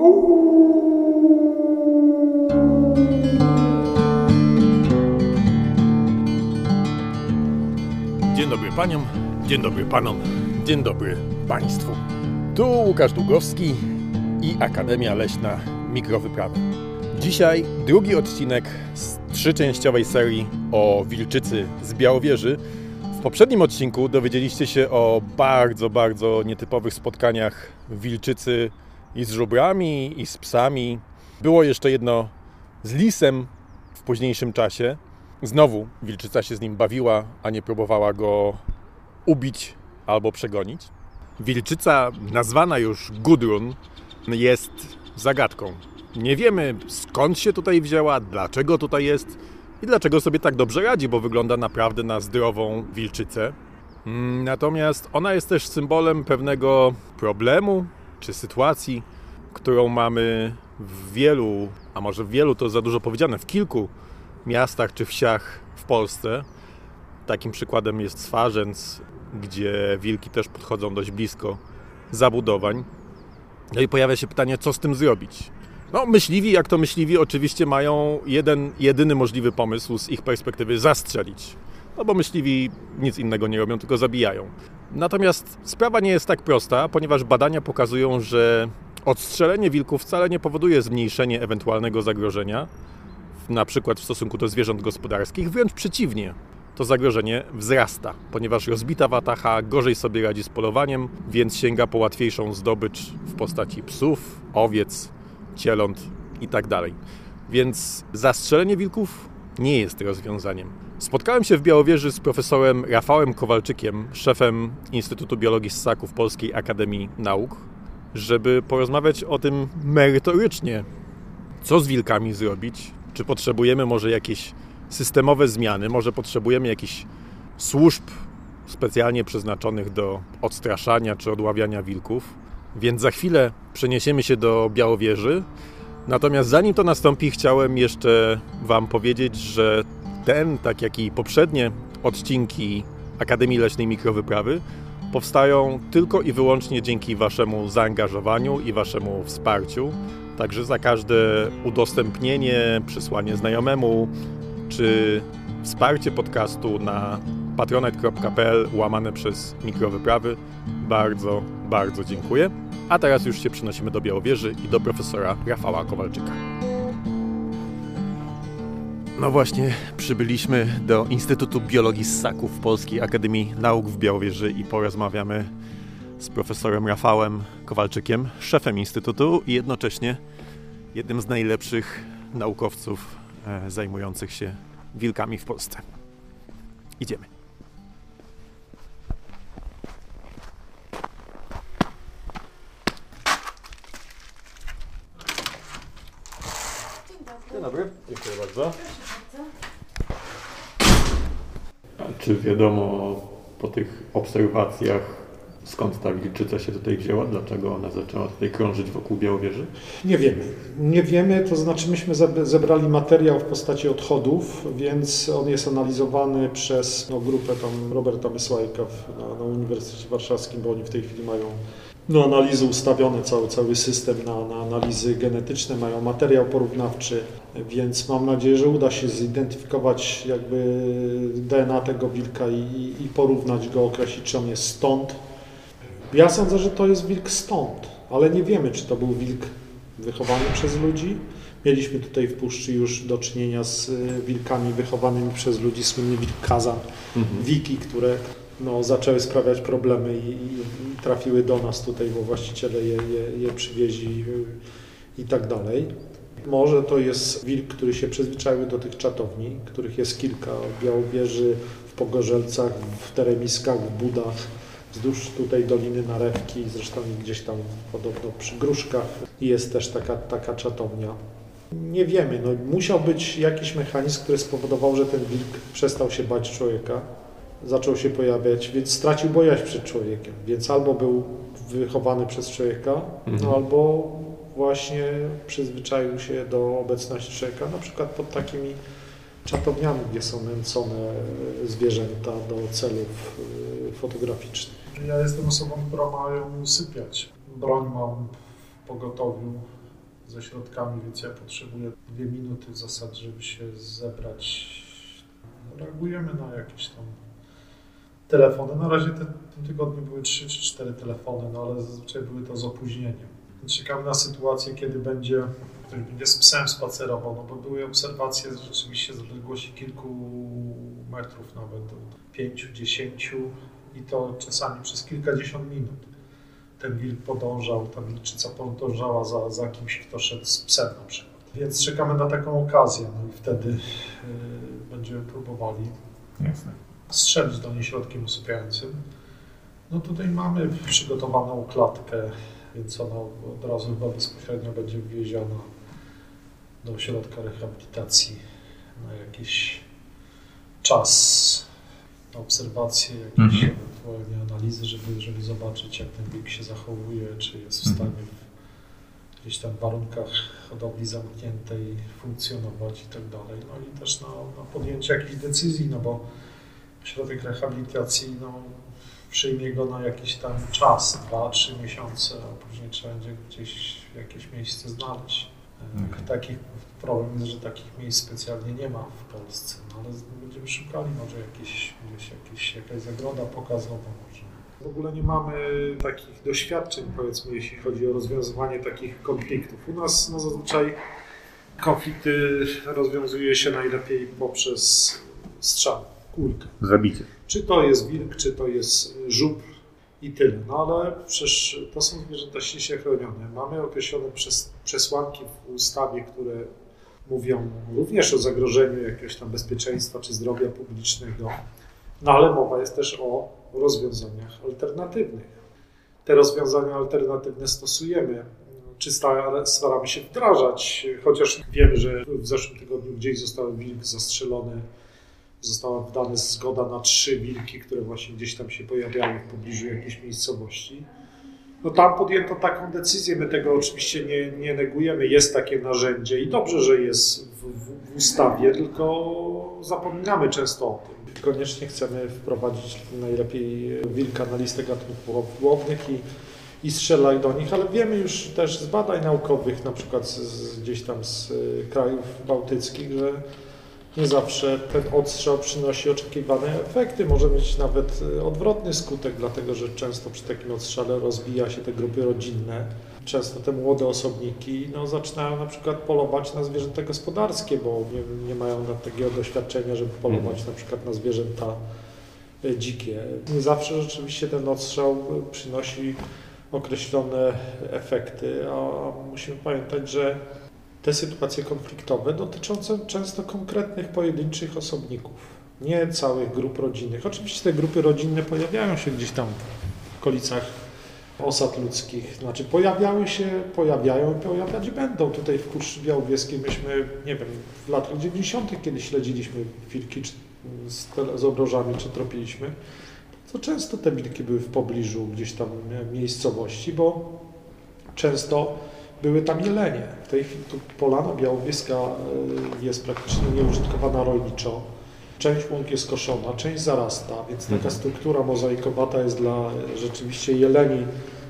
Dzień dobry paniom, dzień dobry panom, dzień dobry państwu. Tu Łukasz Długowski i Akademia Leśna Mikrowyprawy. Dzisiaj drugi odcinek z trzyczęściowej serii o wilczycy z Białowieży. W poprzednim odcinku dowiedzieliście się o bardzo, bardzo nietypowych spotkaniach wilczycy i z żubrami, i z psami. Było jeszcze jedno z lisem w późniejszym czasie. Znowu wilczyca się z nim bawiła, a nie próbowała go ubić albo przegonić. Wilczyca, nazwana już Gudrun, jest zagadką. Nie wiemy skąd się tutaj wzięła, dlaczego tutaj jest i dlaczego sobie tak dobrze radzi, bo wygląda naprawdę na zdrową wilczycę. Mm, Natomiast ona jest też symbolem pewnego problemu czy sytuacji, którą mamy w wielu, a może w wielu to za dużo powiedziane, w kilku miastach czy wsiach w Polsce. Takim przykładem jest Swarzędz, gdzie wilki też podchodzą dość blisko zabudowań. No i pojawia się pytanie, co z tym zrobić? No, myśliwi, jak to myśliwi, oczywiście mają jeden, jedyny możliwy pomysł z ich perspektywy zastrzelić. No bo myśliwi nic innego nie robią, tylko zabijają. Natomiast sprawa nie jest tak prosta, ponieważ badania pokazują, że odstrzelenie wilków wcale nie powoduje zmniejszenia ewentualnego zagrożenia, na przykład w stosunku do zwierząt gospodarskich, wręcz przeciwnie. To zagrożenie wzrasta, ponieważ rozbita watacha gorzej sobie radzi z polowaniem, więc sięga po łatwiejszą zdobycz w postaci psów, owiec, cieląt itd. Więc zastrzelenie wilków nie jest rozwiązaniem. Spotkałem się w Białowieży z profesorem Rafałem Kowalczykiem, szefem Instytutu Biologii Ssaków Polskiej Akademii Nauk, żeby porozmawiać o tym merytorycznie, co z wilkami zrobić, czy potrzebujemy może jakieś systemowe zmiany, może potrzebujemy jakichś służb specjalnie przeznaczonych do odstraszania czy odławiania wilków. Więc za chwilę przeniesiemy się do Białowieży. Natomiast zanim to nastąpi, chciałem jeszcze Wam powiedzieć, że ten, tak jak i poprzednie odcinki Akademii Leśnej Mikrowyprawy powstają tylko i wyłącznie dzięki Waszemu zaangażowaniu i Waszemu wsparciu. Także za każde udostępnienie, przysłanie znajomemu czy wsparcie podcastu na patronite.pl łamane przez mikrowyprawy bardzo, bardzo dziękuję. A teraz już się przenosimy do Białowieży i do profesora Rafała Kowalczyka. No właśnie, przybyliśmy do Instytutu Biologii Ssaków Polskiej Akademii Nauk w Białowieży i porozmawiamy z profesorem Rafałem Kowalczykiem, szefem Instytutu i jednocześnie jednym z najlepszych naukowców e, zajmujących się wilkami w Polsce. Idziemy. Dzień dobry, dziękuję bardzo. A czy wiadomo po tych obserwacjach, skąd ta wilczyca się tutaj wzięła? Dlaczego ona zaczęła tutaj krążyć wokół Białowieży? Nie wiemy. Nie wiemy, to znaczy myśmy zeb- zebrali materiał w postaci odchodów, więc on jest analizowany przez no, grupę tam Roberta Mysłajka w- na, na Uniwersytecie Warszawskim, bo oni w tej chwili mają no, analizy ustawione, cały, cały system na, na analizy genetyczne, mają materiał porównawczy, więc mam nadzieję, że uda się zidentyfikować jakby DNA tego wilka i, i- porównać go, określić, czy on jest stąd. Ja sądzę, że to jest wilk stąd, ale nie wiemy, czy to był wilk wychowany przez ludzi. Mieliśmy tutaj w puszczy już do czynienia z y, wilkami wychowanymi przez ludzi, słynny wilk kazan, wiki, które no, zaczęły sprawiać problemy i, i, i trafiły do nas tutaj, bo właściciele je, je, je przywieźli y, i tak dalej. Może to jest wilk, który się przyzwyczaił do tych czatowni, których jest kilka w Białowieży, w Pogorzelcach, w Teremiskach, w Budach, wzdłuż tutaj Doliny Narewki, zresztą gdzieś tam podobno przy Gruszkach jest też taka, taka czatownia. Nie wiemy, no, musiał być jakiś mechanizm, który spowodował, że ten wilk przestał się bać człowieka, zaczął się pojawiać, więc stracił bojaźń przed człowiekiem. Więc albo był wychowany przez człowieka, no, albo właśnie przyzwyczaił się do obecności człowieka, na przykład pod takimi czatowniami, gdzie są nęcone zwierzęta do celów y, fotograficznych. Ja jestem osobą, która ma ją usypiać. Broń mam w pogotowiu, ze środkami, więc ja potrzebuję dwie minuty w zasadzie, żeby się zebrać. Reagujemy na jakieś tam telefony. Na razie te, w tym tygodniu były trzy czy cztery telefony, no ale zazwyczaj były to z opóźnieniem. Czekamy na sytuację, kiedy będzie ktoś będzie z psem spacerował, no bo były obserwacje rzeczywiście z odległości kilku metrów nawet, pięciu, dziesięciu i to czasami przez kilkadziesiąt minut. Ten wilk podążał, ta wilczyca podążała za, za kimś, kto szedł z psem na przykład. Więc czekamy na taką okazję, no i wtedy yy, będziemy próbowali Jasne. Strzelić do niej środkiem usypiającym. No tutaj mamy przygotowaną klatkę, więc ona od razu chyba bezpośrednio będzie wwieziona do ośrodka rehabilitacji na jakiś czas, na obserwacje, jakieś Mhm. ewentualnie analizy, żeby, żeby zobaczyć, jak ten wilk się zachowuje, czy jest w Mhm. stanie w gdzieś tam warunkach hodowli zamkniętej funkcjonować i tak dalej. No i też na, na podjęcie jakichś decyzji, no bo ośrodek rehabilitacji no, przyjmie go na jakiś tam czas, dwa, trzy miesiące, a później trzeba będzie gdzieś jakieś miejsce znaleźć. E, Okej. Takich, problem jest, że takich miejsc specjalnie nie ma w Polsce, no, ale będziemy szukali może jakieś, gdzieś jakieś, jakaś zagroda pokazowa może. W ogóle nie mamy takich doświadczeń, powiedzmy, jeśli chodzi o rozwiązywanie takich konfliktów. U nas no, zazwyczaj konflikty rozwiązuje się najlepiej poprzez strzał, kulkę. Zabicie. Czy to jest wilk, czy to jest żubr i tyle. No ale przecież to są zwierzęta ściśle chronione. Mamy określone przes- przesłanki w ustawie, które mówią również o zagrożeniu jakiegoś tam bezpieczeństwa czy zdrowia publicznego, no ale mowa jest też o rozwiązaniach alternatywnych. Te rozwiązania alternatywne stosujemy, czy sta- staramy się wdrażać, chociaż wiemy, że w zeszłym tygodniu gdzieś został wilk zastrzelony została wydana zgoda na trzy wilki, które właśnie gdzieś tam się pojawiały w pobliżu jakiejś miejscowości. No tam podjęto taką decyzję, my tego oczywiście nie, nie negujemy, jest takie narzędzie i dobrze, że jest w, w, w ustawie, tylko zapominamy często o tym. Koniecznie chcemy wprowadzić najlepiej wilka na listę gatunków łownych i, i strzelać do nich, ale wiemy już też z badań naukowych, na przykład z, z, gdzieś tam z y, krajów bałtyckich, że nie zawsze ten odstrzał przynosi oczekiwane efekty. Może mieć nawet y, odwrotny skutek, dlatego że często przy takim odstrzale rozbija się te grupy rodzinne. Często te młode osobniki no, zaczynają na przykład polować na zwierzęta gospodarskie, bo nie, nie mają takiego doświadczenia, żeby polować na przykład na zwierzęta y, dzikie. Nie zawsze rzeczywiście ten odstrzał przynosi określone efekty, a musimy pamiętać, że te sytuacje konfliktowe dotyczące często konkretnych pojedynczych osobników, nie całych grup rodzinnych. Oczywiście te grupy rodzinne pojawiają się gdzieś tam w okolicach osad ludzkich, znaczy pojawiały się, pojawiają i pojawiać będą. Tutaj w Puszczy Białowieskiej myśmy, nie wiem, w latach 90., kiedy śledziliśmy wilki z, z obrożami, czy tropiliśmy, to często te wilki były w pobliżu gdzieś tam e, miejscowości, bo często były tam jelenie. W tej chwili tu Polana Białowieska y, jest praktycznie nieużytkowana rolniczo. Część łąk jest koszona, część zarasta, więc taka Mhm. struktura mozaikowata jest dla y, rzeczywiście jeleni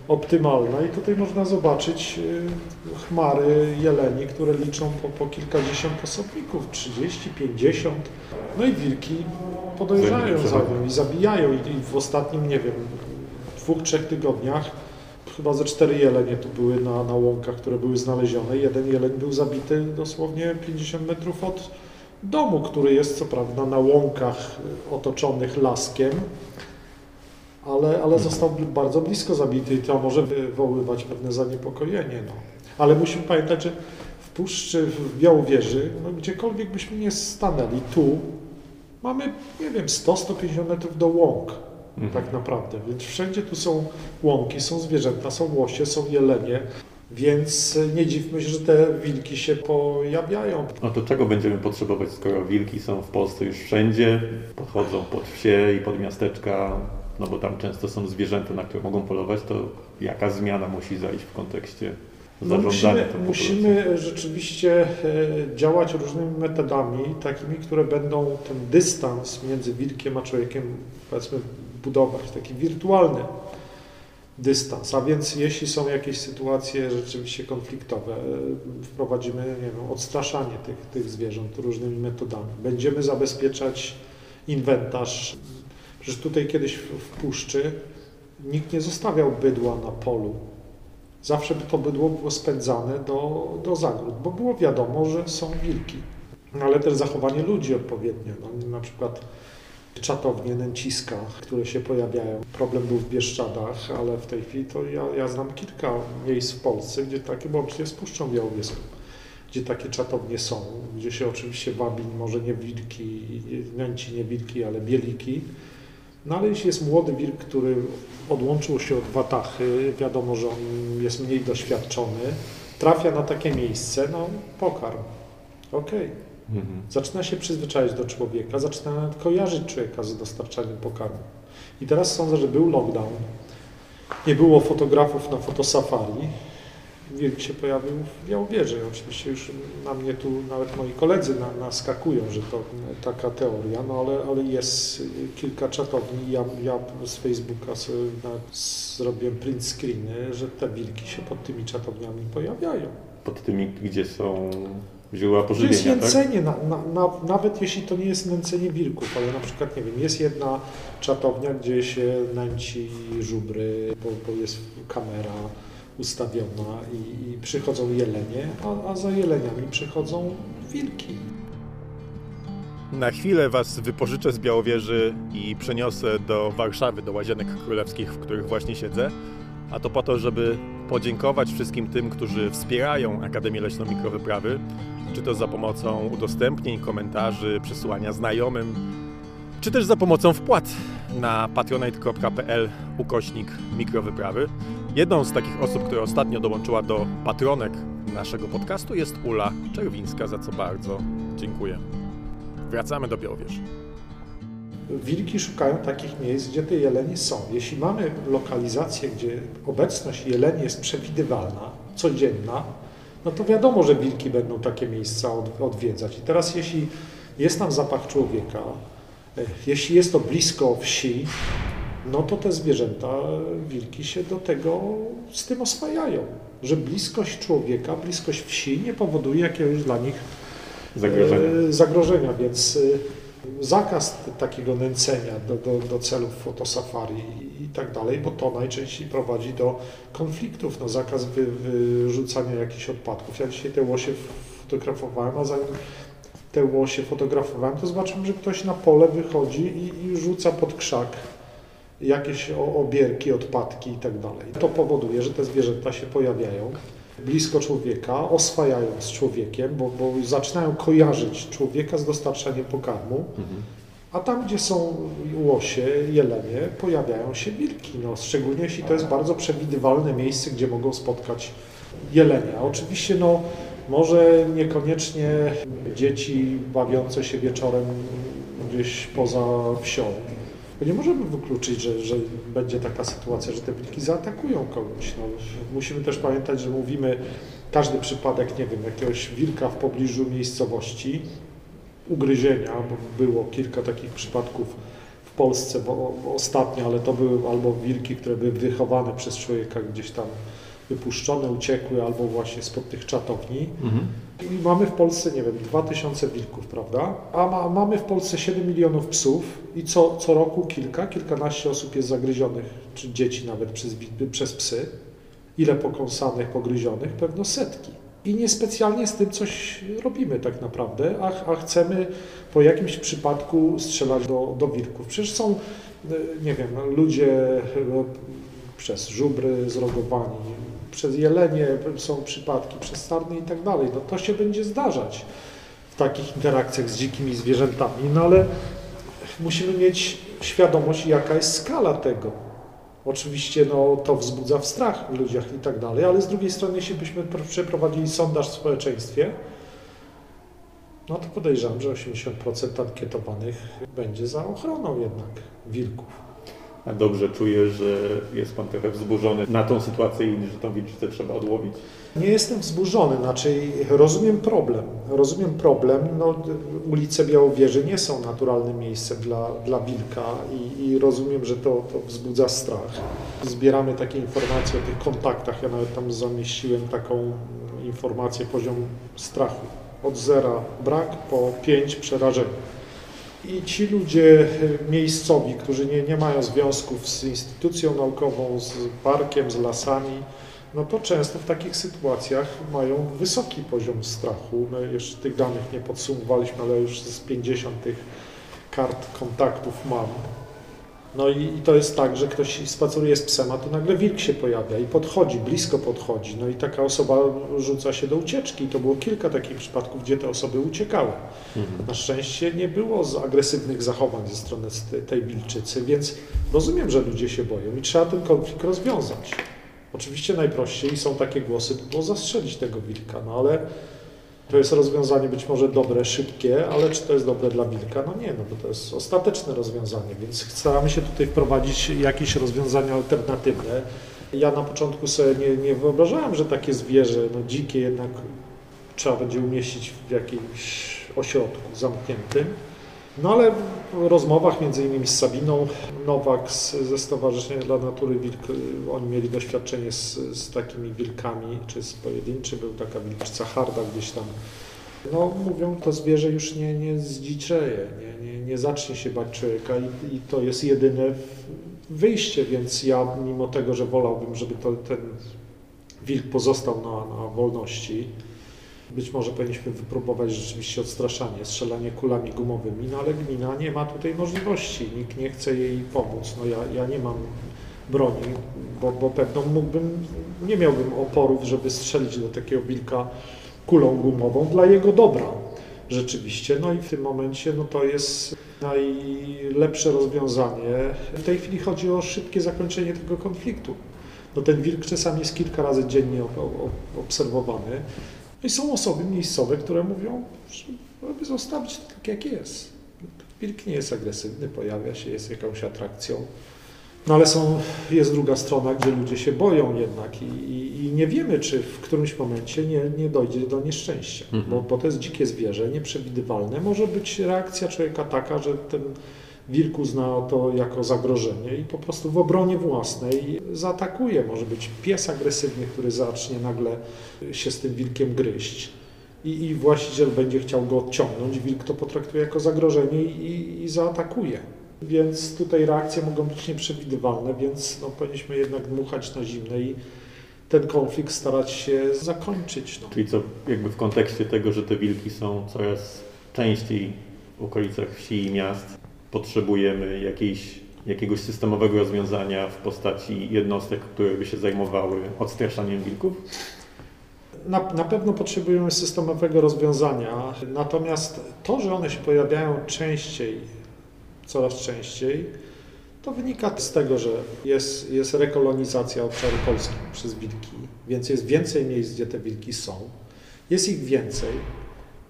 optymalna i tutaj można zobaczyć y, chmary jeleni, które liczą po, po kilkadziesiąt osobników, 30, 50. No i wilki podążają za nią i zabijają i w ostatnim, nie wiem, dwóch, trzech tygodniach chyba ze cztery jelenie tu były na, na łąkach, które były znalezione. Jeden jeleń był zabity dosłownie 50 metrów od domu, który jest co prawda na łąkach y, otoczonych laskiem, ale, ale został bl- bardzo blisko zabity i to może wywoływać pewne zaniepokojenie. No. Ale musimy pamiętać, że w Puszczy, w Białowieży, no, gdziekolwiek byśmy nie stanęli, tu mamy, nie wiem, 100-150 metrów do łąk Mhm. tak naprawdę. Więc wszędzie tu są łąki, są zwierzęta, są łosie, są jelenie, więc nie dziwmy się, że te wilki się pojawiają. No to czego będziemy potrzebować, skoro wilki są w Polsce już wszędzie, podchodzą pod wsie i pod miasteczka, no bo tam często są zwierzęta, na które mogą polować, to jaka zmiana musi zajść w kontekście No zarządzania musimy, tą populacją? musimy rzeczywiście e, działać różnymi metodami, takimi, które będą ten dystans między wilkiem a człowiekiem, powiedzmy, budować, taki wirtualny dystans. A więc jeśli są jakieś sytuacje rzeczywiście konfliktowe, y, wprowadzimy nie wiem, odstraszanie tych, tych zwierząt różnymi metodami. Będziemy zabezpieczać inwentarz. Przecież tutaj kiedyś w, puszczy nikt nie zostawiał bydła na polu. Zawsze by to bydło było spędzane do, do zagród, bo było wiadomo, że są wilki. Ale też zachowanie ludzi odpowiednio. No, na przykład czatownie, nęciska, które się pojawiają. Problem był w Bieszczadach, ale w tej chwili to ja, ja znam kilka miejsc w Polsce, gdzie takie, łącznie z Puszczą Białowieską, gdzie takie czatownie są, gdzie się oczywiście wabi może nie wilki, nęci nie wilki, ale bieliki. No ale jeśli jest młody wilk, który odłączył się od watachy, wiadomo, że on jest mniej doświadczony, trafia na takie miejsce, no pokarm. Okej. Okay. Mhm. Zaczyna się przyzwyczaić do człowieka, zaczyna kojarzyć człowieka z dostarczaniem pokarmu. I teraz sądzę, że był lockdown, nie było fotografów na fotosafari, wilk się pojawił w Białowieży. Oczywiście już na mnie tu nawet moi koledzy naskakują, że to taka teoria, no ale, ale jest kilka czatowni. Ja, ja z Facebooka zrobiłem print screeny, że te wilki się pod tymi czatowniami pojawiają. Pod tymi, gdzie są źródła pożywienia, To jest nęcenie, tak? na, na, na, nawet jeśli to nie jest nęcenie wilków, ale na przykład, nie wiem, jest jedna czatownia, gdzie się nęci żubry, bo, bo jest kamera ustawiona i, i przychodzą jelenie, a, a za jeleniami przychodzą wilki. Na chwilę Was wypożyczę z Białowieży i przeniosę do Warszawy, do Łazienek Królewskich, w których właśnie siedzę. A to po to, żeby podziękować wszystkim tym, którzy wspierają Akademię Leśną Mikrowyprawy, czy to za pomocą udostępnień, komentarzy, przesyłania znajomym, czy też za pomocą wpłat na patronite.pl ukośnik mikrowyprawy. Jedną z takich osób, która ostatnio dołączyła do patronek naszego podcastu jest Ula Czerwińska, za co bardzo dziękuję. Wracamy do Białowieży. Wilki szukają takich miejsc, gdzie te jelenie są. Jeśli mamy lokalizację, gdzie obecność jeleni jest przewidywalna, codzienna, no to wiadomo, że wilki będą takie miejsca odwiedzać. I teraz jeśli jest tam zapach człowieka, e, jeśli jest to blisko wsi, no to te zwierzęta, wilki się do tego z tym oswajają, że bliskość człowieka, bliskość wsi nie powoduje jakiegoś dla nich zagrożenia. E, zagrożenia więc e, zakaz takiego nęcenia do, do, do celów fotosafari tak dalej, bo to najczęściej prowadzi do konfliktów, no zakaz wy, wyrzucania jakichś odpadków. Ja dzisiaj te łosie fotografowałem, a zanim te łosie fotografowałem, to zobaczyłem, że ktoś na pole wychodzi i, i rzuca pod krzak jakieś obierki, odpadki i tak dalej. To powoduje, że te zwierzęta się pojawiają blisko człowieka, oswajają z człowiekiem, bo, bo zaczynają kojarzyć człowieka z dostarczaniem pokarmu, mhm. A tam, gdzie są łosie, jelenie, pojawiają się wilki. No, szczególnie jeśli to jest bardzo przewidywalne miejsce, gdzie mogą spotkać jelenia. Oczywiście no, może niekoniecznie dzieci bawiące się wieczorem gdzieś poza wsią, bo nie możemy wykluczyć, że, że będzie taka sytuacja, że te wilki zaatakują kogoś. No, musimy też pamiętać, że mówimy każdy przypadek, nie wiem, jakiegoś wilka w pobliżu miejscowości, ugryzienia, bo było kilka takich przypadków w Polsce, bo, bo ostatnio, ale to były albo wilki, które były wychowane przez człowieka gdzieś tam wypuszczone, uciekły albo właśnie spod tych czatowni. Mhm. I mamy w Polsce, nie wiem, 2000 wilków, prawda? A ma, mamy w Polsce 7 milionów psów i co, co roku kilka, kilkanaście osób jest zagryzionych, czy dzieci nawet przez, przez psy. Ile pokąsanych, pogryzionych? Pewno setki. I niespecjalnie z tym coś robimy tak naprawdę, a, a chcemy po jakimś przypadku strzelać do, do wilków. Przecież są, nie wiem, ludzie no, przez żubry zrogowani, przez jelenie są przypadki, przez sarny i tak dalej. No to się będzie zdarzać w takich interakcjach z dzikimi zwierzętami, no ale musimy mieć świadomość, jaka jest skala tego. Oczywiście no, to wzbudza strach w ludziach i tak dalej, ale z drugiej strony, jeśli byśmy przeprowadzili sondaż w społeczeństwie, no to podejrzewam, że 80% ankietowanych będzie za ochroną jednak wilków. Dobrze czuję, że jest Pan trochę wzburzony na tą sytuację i że tą wilczycę trzeba odłowić. Nie jestem wzburzony, znaczy rozumiem problem. Rozumiem problem. No, ulice Białowieży nie są naturalnym miejscem dla, dla wilka i, i rozumiem, że to, to wzbudza strach. Zbieramy takie informacje o tych kontaktach. Ja nawet tam zamieściłem taką informację, poziom strachu. Od zera brak, po pięć przerażenie. I ci ludzie miejscowi, którzy nie, nie mają związków z instytucją naukową, z parkiem, z lasami, no to często w takich sytuacjach mają wysoki poziom strachu. My jeszcze tych danych nie podsumowaliśmy, ale już z 50 tych kart kontaktów mam. No i, i, to jest tak, że ktoś spaceruje z psem, a tu nagle wilk się pojawia i podchodzi, blisko podchodzi. No i taka osoba rzuca się do ucieczki. I to było kilka takich przypadków, gdzie te osoby uciekały. Mhm. Na szczęście nie było agresywnych zachowań ze strony tej wilczycy, więc rozumiem, że ludzie się boją i trzeba ten konflikt rozwiązać. Oczywiście najprościej są takie głosy, by było zastrzelić tego wilka, no ale to jest rozwiązanie być może dobre, szybkie, ale czy to jest dobre dla wilka? No nie, no bo to jest ostateczne rozwiązanie, więc staramy się tutaj wprowadzić jakieś rozwiązania alternatywne. Ja na początku sobie nie, nie wyobrażałem, że takie zwierzę, no dzikie jednak trzeba będzie umieścić w jakimś ośrodku zamkniętym. No ale w rozmowach między innymi z Sabiną Nowak z, ze Stowarzyszenia dla Natury Wilk, oni mieli doświadczenie z, z takimi wilkami, czy z pojedynczy, był taka wilczyca harda gdzieś tam. No mówią, to zwierzę już nie, nie zdziczeje, nie, nie, nie zacznie się bać człowieka i, i to jest jedyne wyjście, więc ja mimo tego, że wolałbym, żeby to, ten wilk pozostał na, na wolności, być może powinniśmy wypróbować rzeczywiście odstraszanie, strzelanie kulami gumowymi, no ale gmina nie ma tutaj możliwości, nikt nie chce jej pomóc. No ja, ja nie mam broni, bo, bo pewno mógłbym, nie miałbym oporów, żeby strzelić do takiego wilka kulą gumową dla jego dobra rzeczywiście. No i w tym momencie no to jest najlepsze rozwiązanie. W tej chwili chodzi o szybkie zakończenie tego konfliktu. No ten wilk czasami jest kilka razy dziennie obserwowany. No i są osoby miejscowe, które mówią, żeby zostawić to tak jak jest. Wilk nie jest agresywny, pojawia się, jest jakąś atrakcją. No ale są, jest druga strona, gdzie ludzie się boją jednak i, i, i nie wiemy, czy w którymś momencie nie, nie dojdzie do nieszczęścia, mhm. bo, bo to jest dzikie zwierzę, nieprzewidywalne. Może być reakcja człowieka taka, że ten wilk uzna to jako zagrożenie i po prostu w obronie własnej zaatakuje. Może być pies agresywny, który zacznie nagle się z tym wilkiem gryźć. I, i właściciel będzie chciał go odciągnąć, wilk to potraktuje jako zagrożenie i, i zaatakuje. Więc tutaj reakcje mogą być nieprzewidywalne, więc no, powinniśmy jednak dmuchać na zimne i ten konflikt starać się zakończyć. No. Czyli co, jakby w kontekście tego, że te wilki są coraz częściej w okolicach wsi i miast, potrzebujemy jakiejś, jakiegoś systemowego rozwiązania w postaci jednostek, które by się zajmowały odstraszaniem wilków? Na, na pewno potrzebujemy systemowego rozwiązania, natomiast to, że one się pojawiają częściej, coraz częściej, to wynika z tego, że jest, jest rekolonizacja obszaru Polski przez wilki, więc jest więcej miejsc, gdzie te wilki są. Jest ich więcej,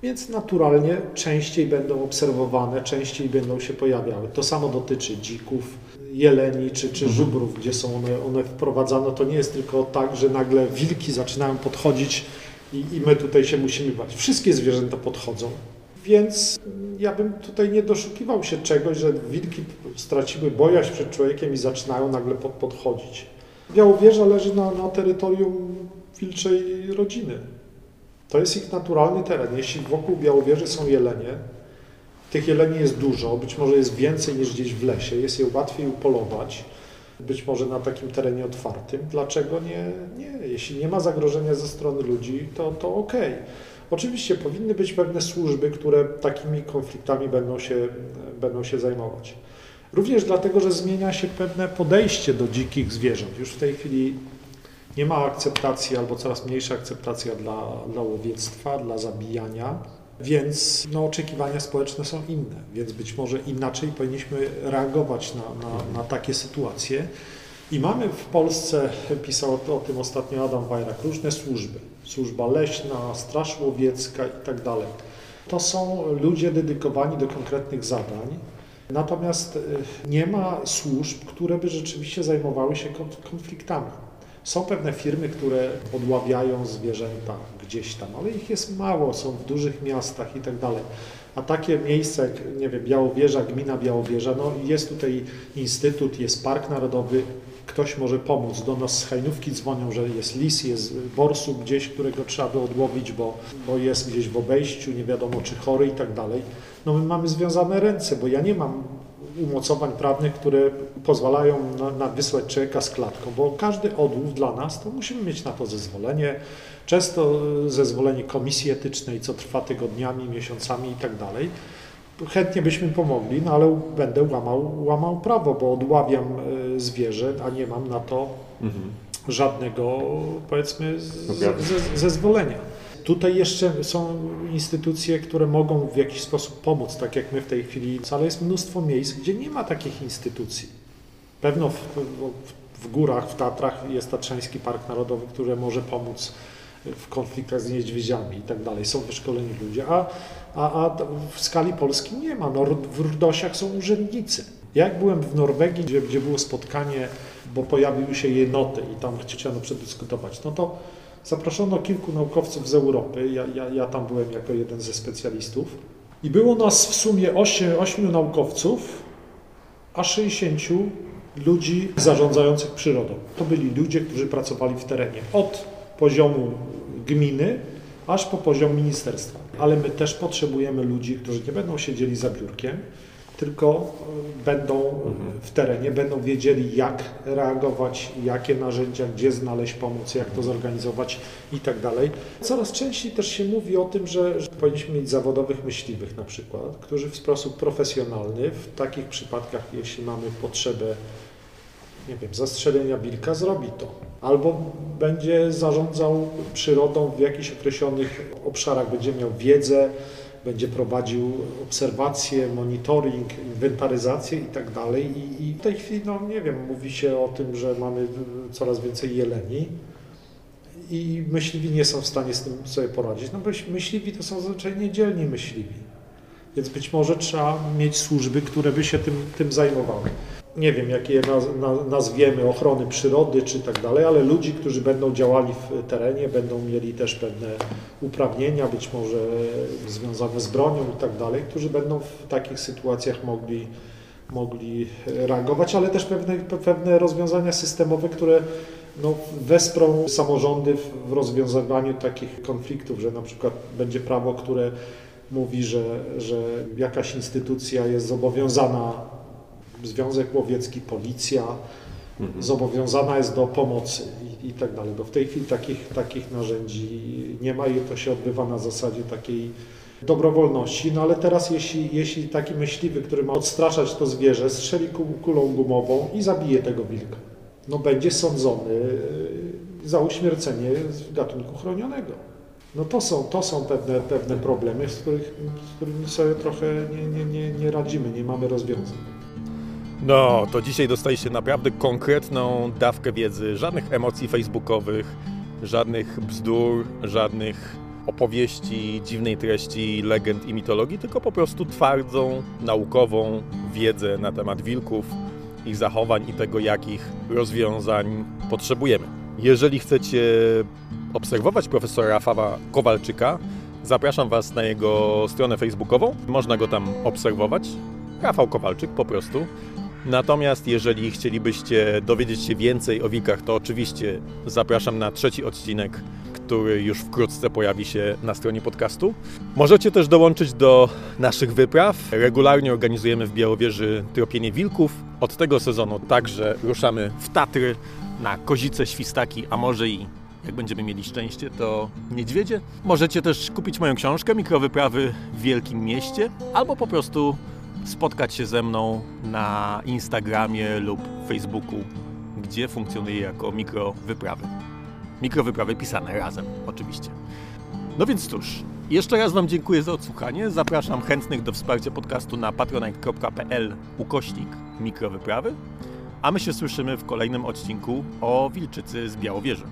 więc naturalnie częściej będą obserwowane, częściej będą się pojawiały. To samo dotyczy dzików, jeleni czy, czy mhm. żubrów, gdzie są one, one wprowadzane. To nie jest tylko tak, że nagle wilki zaczynają podchodzić i, i my tutaj się musimy bać. Wszystkie zwierzęta podchodzą. Więc ja bym tutaj nie doszukiwał się czegoś, że wilki straciły bojaźń przed człowiekiem i zaczynają nagle pod, podchodzić. Białowieża leży na, na terytorium wilczej rodziny. To jest ich naturalny teren. Jeśli wokół Białowieży są jelenie, tych jeleni jest dużo, być może jest więcej niż gdzieś w lesie, jest je łatwiej upolować, być może na takim terenie otwartym. Dlaczego nie? nie. Jeśli nie ma zagrożenia ze strony ludzi, to, to ok. Oczywiście powinny być pewne służby, które takimi konfliktami będą się, będą się zajmować. Również dlatego, że zmienia się pewne podejście do dzikich zwierząt. Już w tej chwili nie ma akceptacji albo coraz mniejsza akceptacja dla, dla łowiectwa, dla zabijania, więc no, oczekiwania społeczne są inne, więc być może inaczej powinniśmy reagować na, na, na takie sytuacje. I mamy w Polsce, pisał o tym ostatnio Adam Wajrak, różne służby. Służba leśna, straż łowiecka i tak dalej. To są ludzie dedykowani do konkretnych zadań Natomiast y, nie ma służb, które by rzeczywiście zajmowały się konfliktami. Są pewne firmy, które odławiają zwierzęta gdzieś tam, ale ich jest mało, są w dużych miastach i tak dalej. A takie miejsca jak, nie wiem, Białowieża, gmina Białowieża, no jest tutaj instytut, jest park narodowy, ktoś może pomóc. Do nas z Hajnówki dzwonią, że jest lis, jest borsuk gdzieś, którego trzeba by odłowić, bo, bo jest gdzieś w obejściu, nie wiadomo czy chory i tak dalej. No my mamy związane ręce, bo ja nie mam umocowań prawnych, które pozwalają na, na wysłać człowieka z klatką, bo każdy odłów dla nas, to musimy mieć na to zezwolenie, często zezwolenie komisji etycznej, co trwa tygodniami, miesiącami i tak dalej. Chętnie byśmy pomogli, no ale będę łamał, łamał prawo, bo odławiam e, zwierzę, a nie mam na to mhm. żadnego, powiedzmy, zezwolenia. Tutaj jeszcze są instytucje, które mogą w jakiś sposób pomóc, tak jak my w tej chwili, ale jest mnóstwo miejsc, gdzie nie ma takich instytucji. Pewno w, w, w górach, w Tatrach jest Tatrzański Park Narodowy, który może pomóc w konfliktach z niedźwiedziami i tak dalej. Są wyszkoleni ludzie, a, a, a w skali Polski nie ma. No, w Rudosiach są urzędnicy. Jak byłem w Norwegii, gdzie, gdzie było spotkanie, bo pojawiły się jenoty i tam chciano przedyskutować, no to Zaproszono kilku naukowców z Europy, ja, ja, ja tam byłem jako jeden ze specjalistów. I było nas w sumie 8, 8 naukowców, a 60 ludzi zarządzających przyrodą. To byli ludzie, którzy pracowali w terenie. Od poziomu gminy aż po poziom ministerstwa. Ale my też potrzebujemy ludzi, którzy nie będą siedzieli za biurkiem, tylko e, będą w terenie, będą wiedzieli jak reagować, jakie narzędzia, gdzie znaleźć pomoc, jak to zorganizować i tak dalej. Coraz częściej też się mówi o tym, że, że powinniśmy mieć zawodowych myśliwych na przykład, którzy w sposób profesjonalny w takich przypadkach, jeśli mamy potrzebę nie wiem, zastrzelenia wilka, zrobi to. Albo będzie zarządzał przyrodą w jakichś określonych obszarach, będzie miał wiedzę, będzie prowadził obserwacje, monitoring, inwentaryzację i tak dalej. I w tej chwili, no nie wiem, mówi się o tym, że mamy coraz więcej jeleni i myśliwi nie są w stanie z tym sobie poradzić. No bo myśliwi to są zazwyczaj niedzielni myśliwi. Więc być może trzeba mieć służby, które by się tym, tym zajmowały nie wiem, jakie nazwiemy, ochrony przyrody czy tak dalej, ale ludzi, którzy będą działali w terenie, będą mieli też pewne uprawnienia, być może związane z bronią i tak dalej, którzy będą w takich sytuacjach mogli, mogli reagować, ale też pewne, pewne rozwiązania systemowe, które no, wesprą samorządy w rozwiązywaniu takich konfliktów, że na przykład będzie prawo, które mówi, że, że jakaś instytucja jest zobowiązana Związek Łowiecki, Policja mhm. zobowiązana jest do pomocy i, i, tak dalej. Bo w tej chwili takich, takich narzędzi nie ma i to się odbywa na zasadzie takiej dobrowolności. No ale teraz jeśli, jeśli taki myśliwy, który ma odstraszać to zwierzę, strzeli kulą gumową i zabije tego wilka, no będzie sądzony y, za uśmiercenie gatunku chronionego. No to są, to są pewne, pewne problemy, z, których, z którymi sobie trochę nie, nie, nie, nie radzimy, nie mamy rozwiązań. No, to dzisiaj dostaliście naprawdę konkretną dawkę wiedzy, żadnych emocji facebookowych, żadnych bzdur, żadnych opowieści, dziwnej treści, legend i mitologii, tylko po prostu twardą, naukową wiedzę na temat wilków, ich zachowań i tego, jakich rozwiązań potrzebujemy. Jeżeli chcecie obserwować profesora Rafała Kowalczyka, zapraszam Was na jego stronę facebookową. Można go tam obserwować. Rafał Kowalczyk po prostu. Natomiast jeżeli chcielibyście dowiedzieć się więcej o wilkach, to oczywiście zapraszam na trzeci odcinek, który już wkrótce pojawi się na stronie podcastu. Możecie też dołączyć do naszych wypraw. Regularnie organizujemy w Białowieży tropienie wilków. Od tego sezonu także ruszamy w Tatry na kozice, świstaki, a może i jak będziemy mieli szczęście, to niedźwiedzie. Możecie też kupić moją książkę Mikrowyprawy w Wielkim Mieście albo po prostu spotkać się ze mną na Instagramie lub Facebooku, gdzie funkcjonuje jako mikrowyprawy. Mikrowyprawy pisane razem, oczywiście. No więc cóż, jeszcze raz Wam dziękuję za odsłuchanie. Zapraszam chętnych do wsparcia podcastu na patronite.pl ukośnik mikrowyprawy, a my się słyszymy w kolejnym odcinku o Wilczycy z Białowieży.